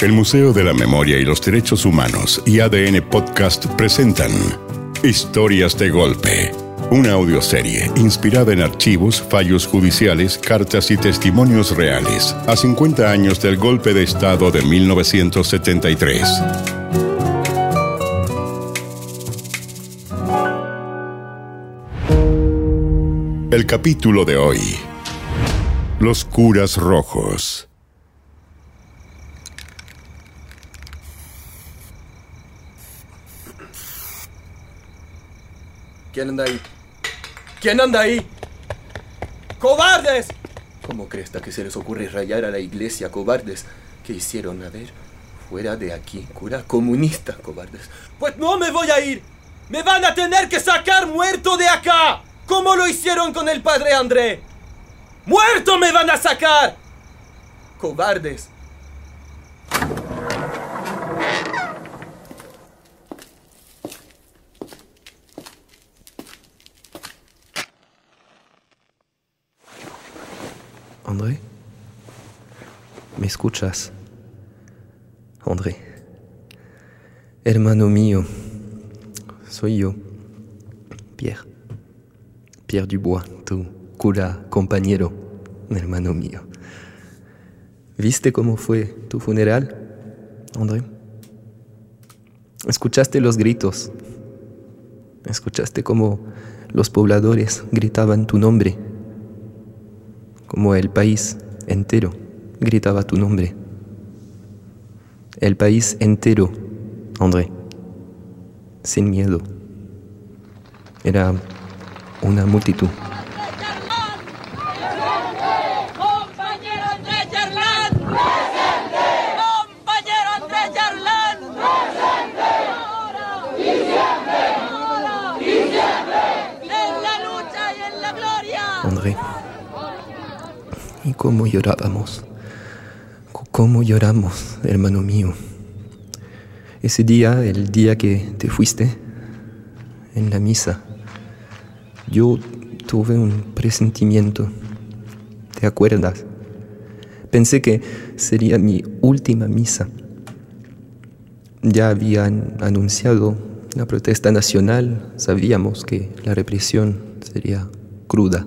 El Museo de la Memoria y los Derechos Humanos y ADN Podcast presentan Historias de Golpe, una audioserie inspirada en archivos, fallos judiciales, cartas y testimonios reales a 50 años del golpe de Estado de 1973. El capítulo de hoy. Los curas rojos. ¿Quién anda ahí? ¿Quién anda ahí? ¡Cobardes! ¿Cómo crees que se les ocurre rayar a la iglesia, cobardes? ¿Qué hicieron? A ver, fuera de aquí, cura comunista, cobardes. Pues no me voy a ir. Me van a tener que sacar muerto de acá. ¿Cómo lo hicieron con el padre André? ¡Muerto me van a sacar! Cobardes. André, ¿me escuchas? André, hermano mío, soy yo, Pierre, Pierre Dubois, tu cura compañero, hermano mío. ¿Viste cómo fue tu funeral, André? ¿Escuchaste los gritos? ¿Escuchaste cómo los pobladores gritaban tu nombre? Como el país entero gritaba tu nombre. El país entero, André, sin miedo. Era una multitud. André. Cómo llorábamos. Cómo lloramos, hermano mío. Ese día, el día que te fuiste, en la misa, yo tuve un presentimiento. ¿Te acuerdas? Pensé que sería mi última misa. Ya habían anunciado la protesta nacional, sabíamos que la represión sería cruda.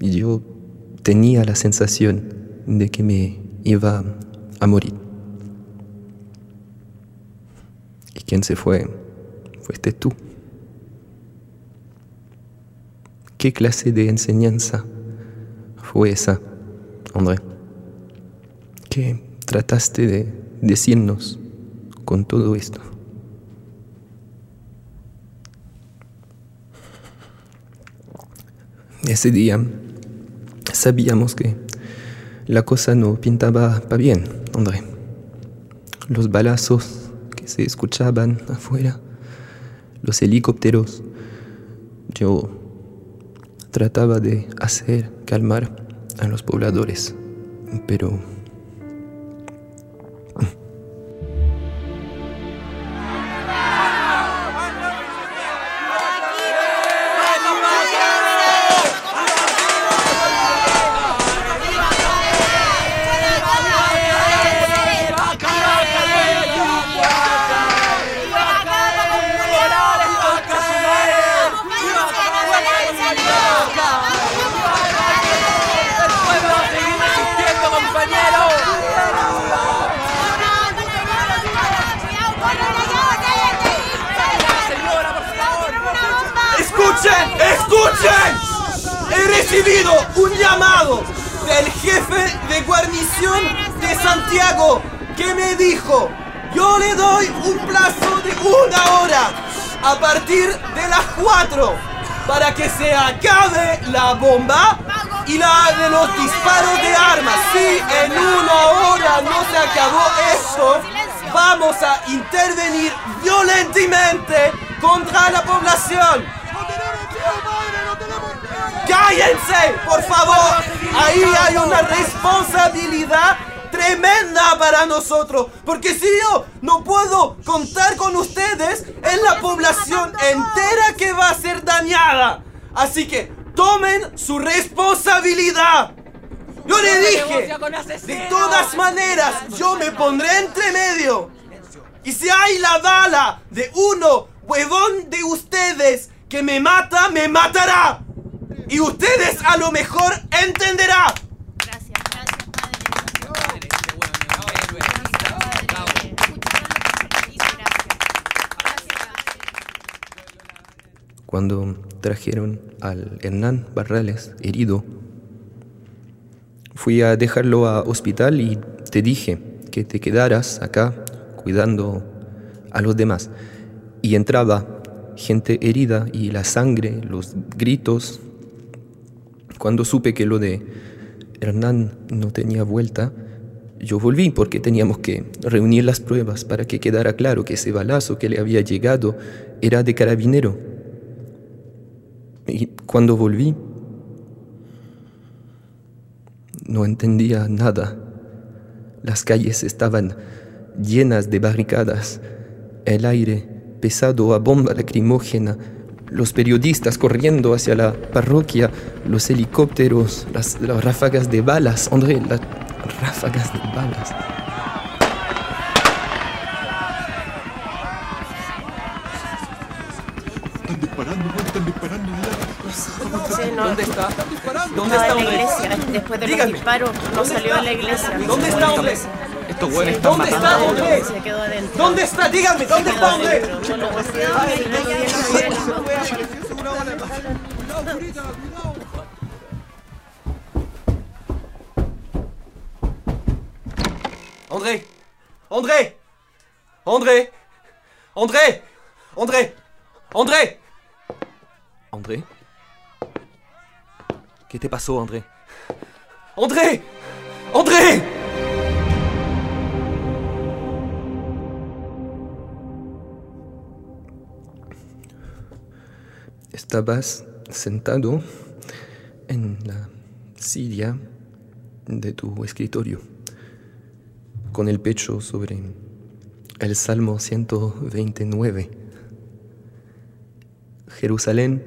Y yo tenía la sensación de que me iba a morir. ¿Y quién se fue? Fuiste tú. ¿Qué clase de enseñanza fue esa, André? ¿Qué trataste de decirnos con todo esto? Ese día sabíamos que la cosa no pintaba para bien, André. Los balazos que se escuchaban afuera, los helicópteros. Yo trataba de hacer calmar a los pobladores, pero ¡Escuchen! ¡Escuchen! He recibido un llamado del jefe de guarnición de Santiago que me dijo, yo le doy un plazo de una hora a partir de las 4 para que se acabe la bomba y la de los disparos de armas. Si en una hora no se acabó esto, vamos a intervenir violentamente contra la población. ¡Cállense! ¡Por favor! Ahí hay una responsabilidad tremenda para nosotros. Porque si yo no puedo contar con ustedes, es la población entera que va a ser dañada. Así que tomen su responsabilidad. Yo le dije, de todas maneras, yo me pondré entre medio. Y si hay la bala de uno, huevón de ustedes, que me mata, me matará. Y ustedes a lo mejor entenderán. Gracias, gracias, padre. Cuando trajeron al Hernán Barrales herido, fui a dejarlo a hospital y te dije que te quedaras acá cuidando a los demás. Y entraba gente herida y la sangre, los gritos. Cuando supe que lo de Hernán no tenía vuelta, yo volví porque teníamos que reunir las pruebas para que quedara claro que ese balazo que le había llegado era de carabinero. Y cuando volví, no entendía nada. Las calles estaban llenas de barricadas, el aire pesado a bomba lacrimógena, los periodistas corriendo hacia la parroquia, los helicópteros, las, las ráfagas de balas, André, las ráfagas de balas. Sí, no, ¿Dónde está? ¿Dónde está en la iglesia. Después de los Dígame. disparos, no salió de la iglesia. ¿Dónde está Andrés? Estos güeyes están ¿Dónde matando. está Andrés? Se quedó adentro. ¿Dónde está? Dígame, ¿dónde está Andrés? André André André André André André André ¿Qué te pasó, André? André André Estabas sentado en la silla de tu escritorio, con el pecho sobre el Salmo 129. Jerusalén,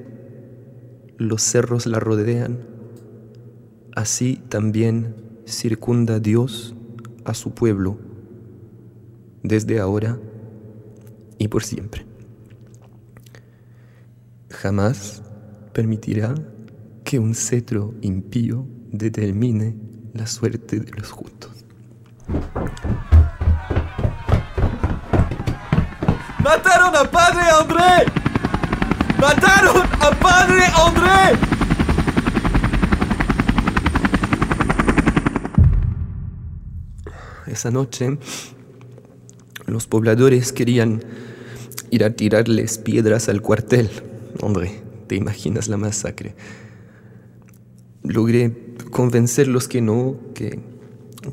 los cerros la rodean, así también circunda Dios a su pueblo, desde ahora y por siempre jamás permitirá que un cetro impío determine la suerte de los justos. ¡Mataron a padre André! ¡Mataron a padre André! Esa noche, los pobladores querían ir a tirarles piedras al cuartel. Hombre, te imaginas la masacre. Logré convencerlos que no, que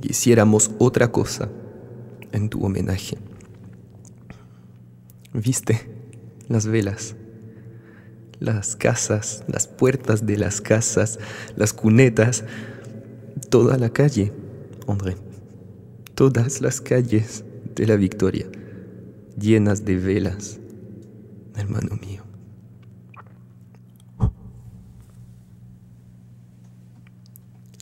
hiciéramos otra cosa en tu homenaje. ¿Viste? Las velas, las casas, las puertas de las casas, las cunetas, toda la calle, hombre, todas las calles de la victoria, llenas de velas, hermano mío.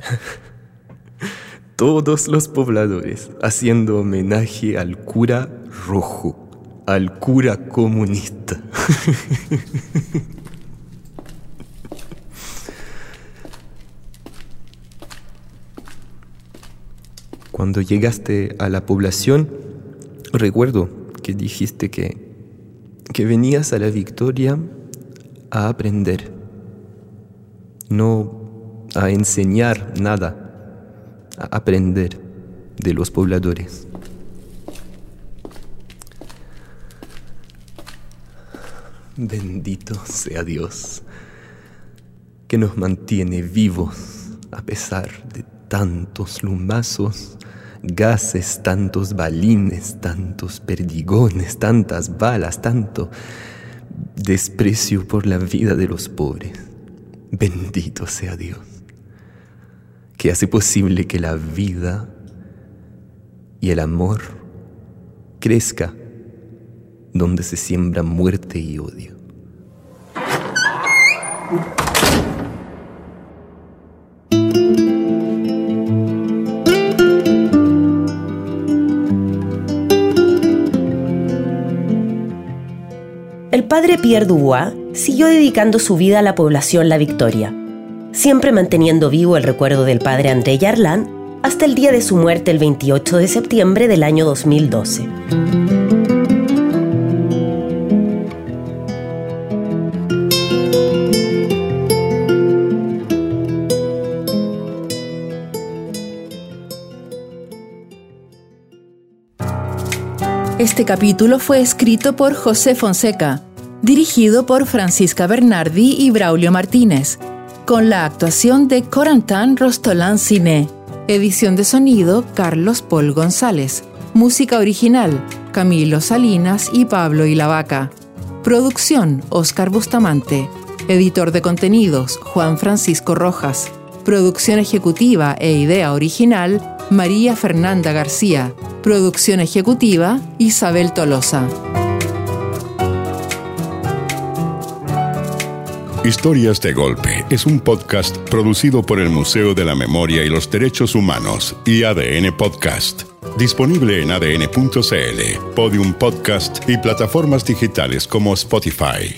Todos los pobladores haciendo homenaje al cura rojo, al cura comunista. Cuando llegaste a la población, recuerdo que dijiste que, que venías a la victoria a aprender, no a enseñar nada, a aprender de los pobladores. Bendito sea Dios, que nos mantiene vivos a pesar de tantos lumazos, gases, tantos balines, tantos perdigones, tantas balas, tanto desprecio por la vida de los pobres. Bendito sea Dios, que hace posible que la vida y el amor crezca donde se siembra muerte y odio. El padre Pierre Dubois siguió dedicando su vida a la población La Victoria siempre manteniendo vivo el recuerdo del padre André Yarlán hasta el día de su muerte el 28 de septiembre del año 2012. Este capítulo fue escrito por José Fonseca, dirigido por Francisca Bernardi y Braulio Martínez, con la actuación de Corentin Rostolán Cine. Edición de sonido Carlos Paul González. Música original Camilo Salinas y Pablo Ilavaca. Producción Oscar Bustamante. Editor de contenidos Juan Francisco Rojas. Producción ejecutiva e idea original María Fernanda García. Producción ejecutiva Isabel Tolosa. Historias de Golpe es un podcast producido por el Museo de la Memoria y los Derechos Humanos y ADN Podcast. Disponible en adn.cl, Podium Podcast y plataformas digitales como Spotify.